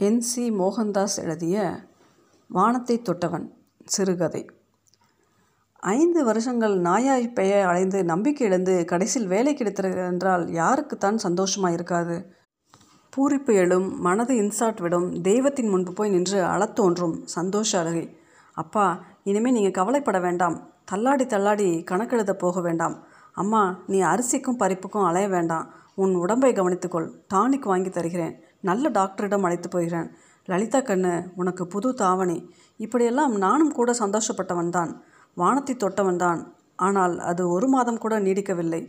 N C. Mohandas எழுதிய வானத்தை தொட்டவன் சிறுகதை. ஐந்து வருஷங்கள் நாயாய் பெயர் அலைந்து நம்பிக்கை இழந்து கடைசியில் வேலை கிடைத்தது என்றால் யாருக்குத்தான் சந்தோஷமாக இருக்காது. பூரிப்பு எழும் மனது இன்சாட் விடும் தெய்வத்தின் முன்பு போய் நின்று அளத்தோன்றும் சந்தோஷ அழகை அப்பா இனிமேல் நீங்கள் கவலைப்பட வேண்டாம். தள்ளாடி தள்ளாடி கணக்கெழுத போக வேண்டாம். அம்மா நீ அரிசிக்கும் பறிப்புக்கும் அலைய வேண்டாம். உன் உடம்பை கவனித்துக்கொள். டானிக் வாங்கி தருகிறேன். நல்ல டாக்டரிடம் அழைத்து போகிறேன். லலிதா கண்ணு உனக்கு புது தாவணி. இப்படியெல்லாம் நானும் கூட சந்தோஷப்பட்டவன்தான் வானத்தை தொட்டவன்தான் ஆனால் அது ஒரு மாதம் கூட நீடிக்கவில்லை.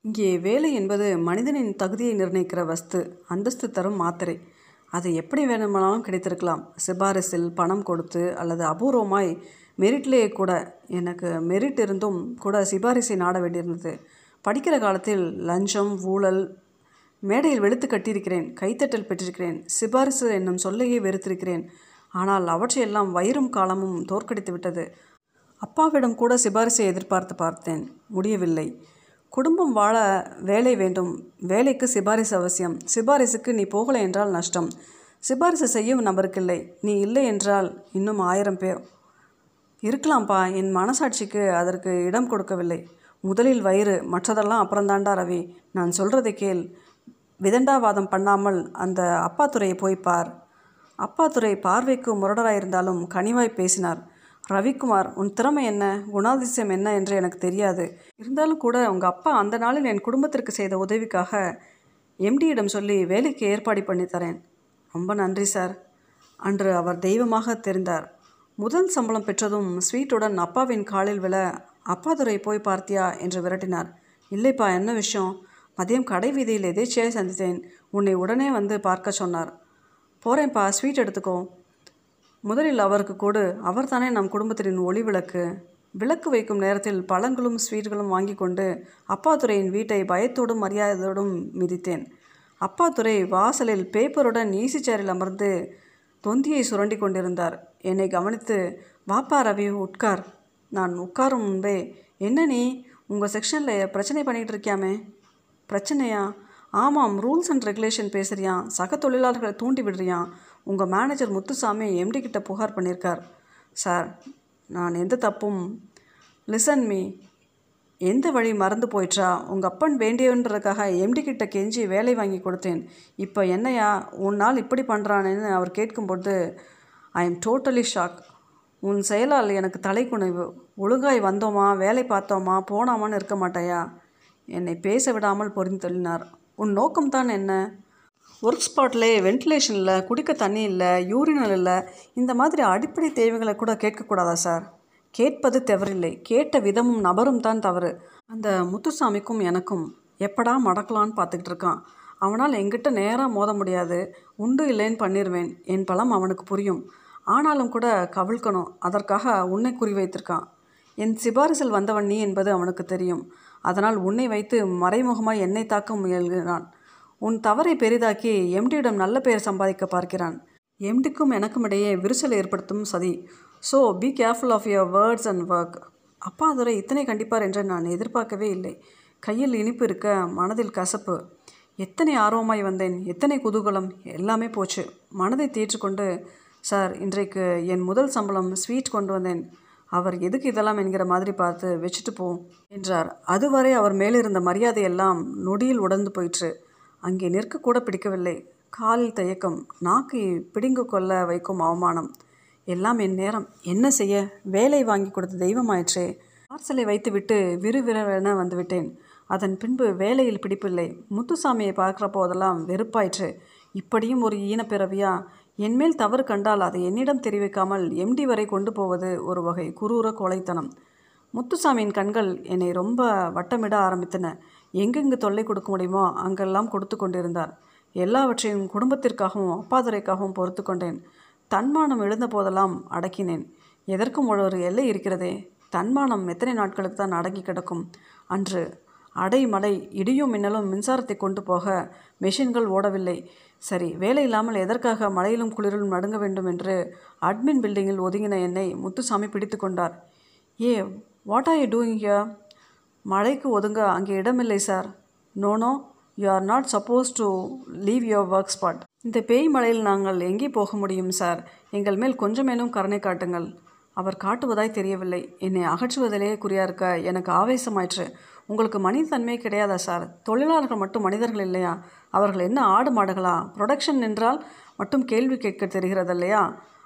இங்கே வேலை என்பது மனிதனின் தகுதியை நிர்ணயிக்கிற வஸ்து அந்தஸ்து தரும் மாத்திரை. அது எப்படி வேணுமானாலும் கிடைத்திருக்கலாம். சிபாரிசில் பணம் கொடுத்து அல்லது அபூர்வமாய் மெரிட்லேயே கூட எனக்கு மெரிட் இருந்தும் கூட சிபாரிசை நாட வேண்டியிருந்தது. படிக்கிற காலத்தில் லஞ்சம் ஊழல் மேடையில் வெளுத்து கட்டியிருக்கிறேன் கைத்தட்டல் பெற்றிருக்கிறேன் சிபாரிசு என்னும் சொல்லையே வெறுத்திருக்கிறேன். ஆனால் அவற்றையெல்லாம் வயிறும் காலமும் தோற்கடித்து விட்டது. அப்பாவிடம் கூட சிபாரிசை எதிர்பார்த்து பார்த்தேன். முடியவில்லை. குடும்பம் வாழ வேலை வேண்டும். வேலைக்கு சிபாரிசு அவசியம். சிபாரிசுக்கு நீ போகலை என்றால் நஷ்டம். சிபாரிசு செய்யும் நபருக்கில்லை நீ இல்லை என்றால் இன்னும் ஆயிரம் பேர். இருக்கலாம்ப்பா. என் மனசாட்சிக்கு அதற்கு இடம் கொடுக்கவில்லை. முதலில் வயிறு மற்றதெல்லாம் அப்புறம்தாண்டா ரவி. நான் சொல்கிறதை கேள். விதண்டாவாதம் பண்ணாமல் அந்த அப்பாத்துறையை போய் பார். அப்பாத்துறை பார்வைக்கு முரடராயிருந்தாலும் கனிவாய் பேசினார். ரவிக்குமார் உன் திறமை என்ன? குணாதிசயம் என்ன? என்று எனக்கு தெரியாது. இருந்தாலும் கூட உங்கள் அப்பா அந்த நாளில் என் குடும்பத்திற்கு செய்த உதவிக்காக எம்டியிடம் சொல்லி வேலைக்கு ஏற்பாடு பண்ணித்தரேன் ரொம்ப நன்றி சார். அன்று அவர் தெய்வமாக தெரிந்தார். முதல் சம்பளம் பெற்றதும் ஸ்வீட்டுடன் அப்பாவின் காலில் விழ அப்பாதுரை போய் பார்த்தியா? என்று விரட்டினார். இல்லைப்பா என்ன விஷயம்? மதியம் கடை வீதியில் எதேச்சியாய் சந்தித்தேன். உன்னை உடனே வந்து பார்க்க சொன்னார். போகிறேன்ப்பா ஸ்வீட் எடுத்துக்கோ. முதலில் அவருக்கு கொடு. அவர் தானே நம் குடும்பத்தின் ஒளி விளக்கு. விளக்கு வைக்கும் நேரத்தில் பழங்களும் ஸ்வீட்களும் வாங்கி கொண்டு அப்பாத்துறையின் வீட்டை பயத்தோடும் மரியாதையோடும் மிதித்தேன். அப்பாத்துறை வாசலில் பேப்பருடன் ஈசி சேரில் அமர்ந்து தொந்தியை சுரண்டி கொண்டிருந்தார். என்னை கவனித்து வாப்பா ரவி உட்கார். நான் உட்காரும் முன்பே. என்ன நீ? உங்கள் செக்ஷனில் பிரச்சனை பண்ணிகிட்டு இருக்கியாமே? பிரச்சனையா? ஆமாம் ரூல்ஸ் அண்ட் ரெகுலேஷன் பேசுகிறியா சக தொழிலாளர்களை தூண்டி விடுறியான் உங்கள் மேனேஜர் முத்துசாமி எம்டி கிட்ட புகார் பண்ணியிருக்கார் சார் நான் எந்த தப்பும் லிசன் மீ எந்த வழி மறந்து போயிட்டா உங்கள் அப்பன் வேண்டியன்றதுக்காக எம்டி கிட்ட கெஞ்சி வேலை வாங்கி கொடுத்தேன். இப்போ என்னையா உன்னால் இப்படி பண்ணுறானேன்னு அவர் கேட்கும்பொழுது ஐ எம் டோட்டலி ஷாக் உன் செயலால் எனக்கு தலைக்குணிவு ஒழுங்காய் வந்தோமா? வேலை பார்த்தோமா? போனாமான்னு இருக்க மாட்டாயா? என்னை பேச விடாமல் பொறிந்து தள்ளினார். உன் நோக்கம்தான் என்ன? ஒர்க் ஸ்பாட்லே வென்டிலேஷன் இல்லை குடிக்க தண்ணி இல்லை யூரினல் இல்லை இந்த மாதிரி அடிப்படை தேவைகளை கூட கேட்கக்கூடாதா சார்? கேட்பது தவறில்லை. கேட்ட விதமும் நபரும் தான் தவறு. அந்த முத்துசாமிக்கும் எனக்கும் எப்படா மடக்கலான்னு பார்த்துக்கிட்டு இருக்கான். அவனால் எங்கிட்ட நேராக மோத முடியாது. உண்டு இல்லைன்னு பண்ணிடுவேன் என் பலம் அவனுக்கு புரியும். ஆனாலும் கூட கவிழ்க்கணும். அதற்காக உன்னை குறி வைத்திருக்கான் என் சிபாரிசில் வந்தவன் நீ என்பது அவனுக்கு தெரியும். அதனால் உன்னை வைத்து மறைமுகமாக என்னை தாக்க முயல்கிறான். உன் தவறை பெரிதாக்கி எம்டியிடம் நல்ல பெயர் சம்பாதிக்க பார்க்கிறான். எம்டிக்கும் எனக்கும் இடையே விரிசல் ஏற்படுத்தும் சதி. So be careful of your words and work அப்பா அதுரை இத்தனை கண்டிப்பார் என்று நான் எதிர்பார்க்கவே இல்லை. கையில் இனிப்பு இருக்க மனதில் கசப்பு. எத்தனை ஆர்வமாய் வந்தேன் எத்தனை குதூகலம் எல்லாமே போச்சு. மனதை தீற்றுக்கொண்டு சார் இன்றைக்கு என் முதல் சம்பளம் ஸ்வீட் கொண்டு வந்தேன். அவர் எதுக்கு இதெல்லாம் என்கிற மாதிரி பார்த்து வச்சுட்டு போ என்றார். அதுவரை அவர் மேலிருந்த மரியாதையெல்லாம் நொடியில் உடந்து போயிற்று. அங்கே நிற்கக்கூட பிடிக்கவில்லை. காலில் தயக்கம் நாக்கை பிடுங்கு கொள்ள வைக்கும் அவமானம். எல்லாம் என் நேரம். என்ன செய்ய? வேலை வாங்கி கொடுத்த தெய்வமாயிற்றே. பார்சலை வைத்துவிட்டு விறுவிறவென வந்துவிட்டேன். அதன் பின்பு வேலையில் பிடிப்பில்லை. முத்துசாமியை பார்க்குற போதெல்லாம் வெறுப்பாயிற்று. இப்படியும் ஒரு ஈனப்பிறவியா என்மேல் தவறு கண்டால் அதை என்னிடம் தெரிவிக்காமல் எம்டி வரை கொண்டு போவது ஒரு வகை குரூர கொலைத்தனம். முத்துசாமியின் கண்கள் என்னை ரொம்ப வட்டமிட ஆரம்பித்தன. எங்கெங்கு தொல்லை கொடுக்க முடியுமோ அங்கெல்லாம் கொடுத்து கொண்டிருந்தார். எல்லாவற்றையும் குடும்பத்திற்காகவும் அப்பாதுரைக்காகவும் பொறுத்து கொண்டேன். தன்மானம் எழுந்த போதெல்லாம் அடக்கினேன். எதற்கும் ஒரு எல்லை இருக்கிறதே. தன்மானம் எத்தனை நாட்களுக்கு தான் அடங்கி கிடக்கும்? அன்று அடைமழை இடியும் மின்னலும் மின்சாரத்தை கொண்டு போக மெஷின்கள் ஓடவில்லை. சரி வேலை இல்லாமல் எதற்காக மழையிலும் குளிரிலும் நடுங்க வேண்டும் என்று அட்மின் பில்டிங்கில் ஒதுங்கின என்னை முத்துசாமி பிடித்து கொண்டார். Hey what are you doing here மழைக்கு ஒதுங்க அங்கே இடமில்லை sir no no you are not suppose to leave your work spot இந்த பேய் மலையில் நாங்கள் எங்கே போக முடியும் சார் எங்கள் மேல் கொஞ்சமேனும் கருணை காட்டுங்கள். அவர் காட்டுவதாய் தெரியவில்லை. என்னை அகற்றுவதிலேயே குறியா இருக்க எனக்கு ஆவேசமாயிற்று. உங்களுக்கு மனிதன்மை கிடையாதா சார்? தொழிலாளர்கள் மட்டும் மனிதர்கள் இல்லையா? அவர்கள் என்ன ஆடு மாடுகளா? ப்ரொடக்ஷன் என்றால் மட்டும் கேள்வி கேட்க தெரிகிறது இல்லையா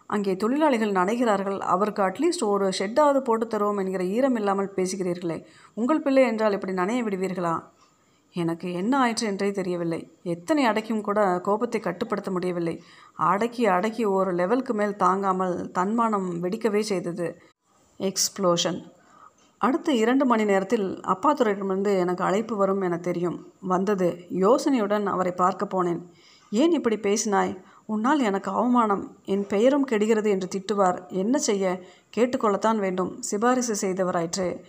அங்கே தொழிலாளிகள் நனைகிறார்கள். அவருக்கு அட்லீஸ்ட் ஒரு ஷெட்டாவது போட்டு தருவோம் என்கிற ஈரம் இல்லாமல் பேசுகிறீர்களே. உங்கள் பிள்ளை என்றால் இப்படி நனைய விடுவீர்களா? எனக்கு என்ன ஆயிற்று என்றே தெரியவில்லை. எத்தனை அடக்கியும் கூட கோபத்தை கட்டுப்படுத்த முடியவில்லை. அடக்கி அடக்கி ஒரு லெவலுக்கு மேல் தாங்காமல் தன்மானம் வெடிக்கவே செய்தது. எக்ஸ்ப்ளோஷன் அடுத்த இரண்டு மணி நேரத்தில் அப்பாத்துறையிடமிருந்து எனக்கு அழைப்பு வரும் என தெரியும். வந்தது. யோசனையுடன் அவரை பார்க்க போனேன். ஏன் இப்படி பேசினாய்? உன்னால் எனக்கு அவமானம். என் பெயரும் கெடுகிறது என்று திட்டுவார். என்ன செய்ய? கேட்டுக்கொள்ளத்தான் வேண்டும். சிபாரிசு செய்தவராயிற்று.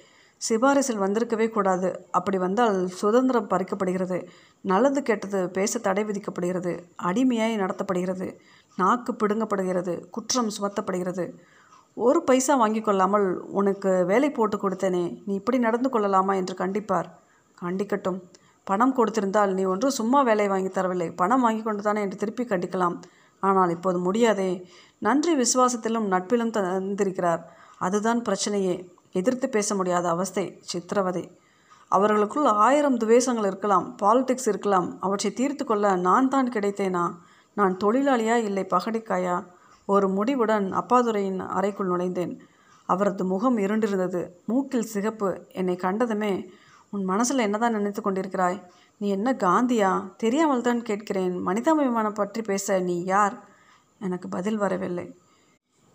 சிபாரிசில் வந்திருக்கவே கூடாது. அப்படி வந்தால் சுதந்திரம் பறிக்கப்படுகிறது. நல்லது கெட்டது பேச தடை விதிக்கப்படுகிறது. அடிமையாய் நடத்தப்படுகிறது. நாக்கு பிடுங்கப்படுகிறது. குற்றம் சுமத்தப்படுகிறது. ஒரு பைசா வாங்கி கொள்ளாமல் உனக்கு வேலை போட்டு கொடுத்தேனே நீ இப்படி நடந்து கொள்ளலாமா என்று கண்டிப்பார். கண்டிக்கட்டும். பணம் கொடுத்திருந்தால் நீ ஒன்றும் சும்மா வேலை வாங்கி தரவில்லை. பணம் வாங்கி கொண்டு தானே என்று திருப்பி கண்டிக்கலாம். ஆனால் இப்போது முடியாதே. நன்றி விசுவாசத்திலும் நட்பிலும் தந்திருக்கிறார். அதுதான் பிரச்சனையே. எதிர்த்து பேச முடியாத அவஸ்தை சித்திரவதை. அவர்களுக்குள் ஆயிரம் துவேஷங்கள் இருக்கலாம் பாலிடிக்ஸ் இருக்கலாம். அவற்றை தீர்த்து கொள்ள நான் தான் கிடைத்தேனா? நான் தொழிலாளியா இல்லை பகடிக்காயா? ஒரு முடிவுடன் அப்பாதுரையின் அறைக்குள் நுழைந்தேன். அவரது முகம் இருண்டிருந்தது. மூக்கில் சிகப்பு. என்னை கண்டதுமே உன் மனசில் என்னதான் நினைத்து கொண்டிருக்கிறாய்? நீ என்ன காந்தியா? தெரியாமல் தான் கேட்கிறேன். மனிதாபிமானம் பற்றி பேச நீ யார்? எனக்கு பதில் வரவில்லை.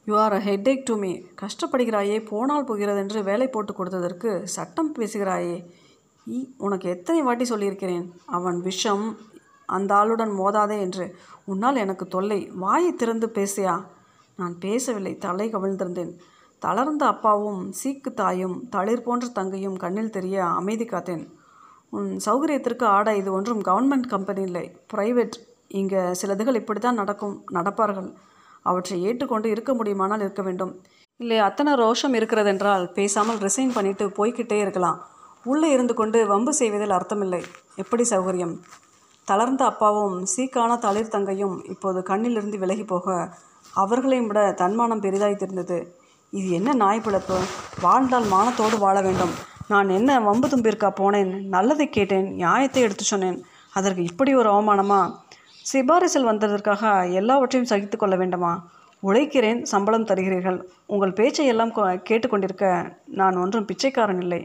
You are a headache to me கஷ்டப்படுகிறாயே. போனால் போகிறதென்று வேலை போட்டு கொடுத்ததற்கு சட்டம் பேசுகிறாயே. ஈ உனக்கு எத்தனை வாட்டி சொல்லியிருக்கிறேன்? அவன் விஷம் அந்த ஆளுடன் மோதாதே என்று. உன்னால் எனக்கு தொல்லை. வாயை திறந்து பேசியா? நான் பேசவில்லை. தலை கவிழ்ந்திருந்தேன். தளர்ந்த அப்பாவும் சீக்கு தாயும் தளிர் போன்ற தங்கையும் கண்ணில் தெரிய அமைதி காத்தேன். உன் சௌகரியத்திற்கு ஆட இது ஒன்றும் கவர்மெண்ட் கம்பெனி இல்லை. பிரைவேட். இங்கே சிலதுகள் இப்படி தான் நடக்கும் நடப்பார்கள். அவற்றை ஏற்றுக்கொண்டு இருக்க முடியுமானால் இருக்க வேண்டும். இல்லை அத்தனை ரோஷம் இருக்கிறதென்றால் பேசாமல் ரிசைன் பண்ணிட்டு போய்கிட்டே இருக்கலாம். உள்ளே இருந்து கொண்டு வம்பு செய்வதில் அர்த்தமில்லை. எப்படி சௌகரியம்? தளர்ந்த அப்பாவும் சீக்கான தளிர் தங்கையும் இப்போது கண்ணிலிருந்து விலகி போக அவர்களையும் விட தன்மானம் பெரிதாய் தெரிந்தது. இது என்ன நாய் பிழப்பு? வாழ்ந்தால் மானத்தோடு வாழ வேண்டும். நான் என்ன வம்பு தும்பிற்கா போனேன்? நல்லதை கேட்டேன் நியாயத்தை எடுத்து சொன்னேன். அதற்கு இப்படி ஒரு அவமானமா? சிபாரிசில் வந்ததற்காக எல்லாவற்றையும் சகித்து கொள்ள வேண்டுமா? உழைக்கிறேன் சம்பளம் தருகிறீர்கள். உங்கள் பேச்சை எல்லாம் கேட்டுக்கொண்டிருக்க நான் ஒன்றும் பிச்சைக்காரன் இல்லை.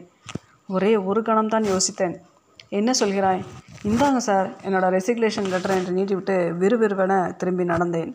ஒரே ஒரு கணம்தான் யோசித்தேன். என்ன சொல்கிறாய்? இந்தாங்க சார் என்னோட ரெசிக்னேஷன் லெட்டர் என்று நீட்டிவிட்டு விறுவிறுவென திரும்பி நடந்தேன்.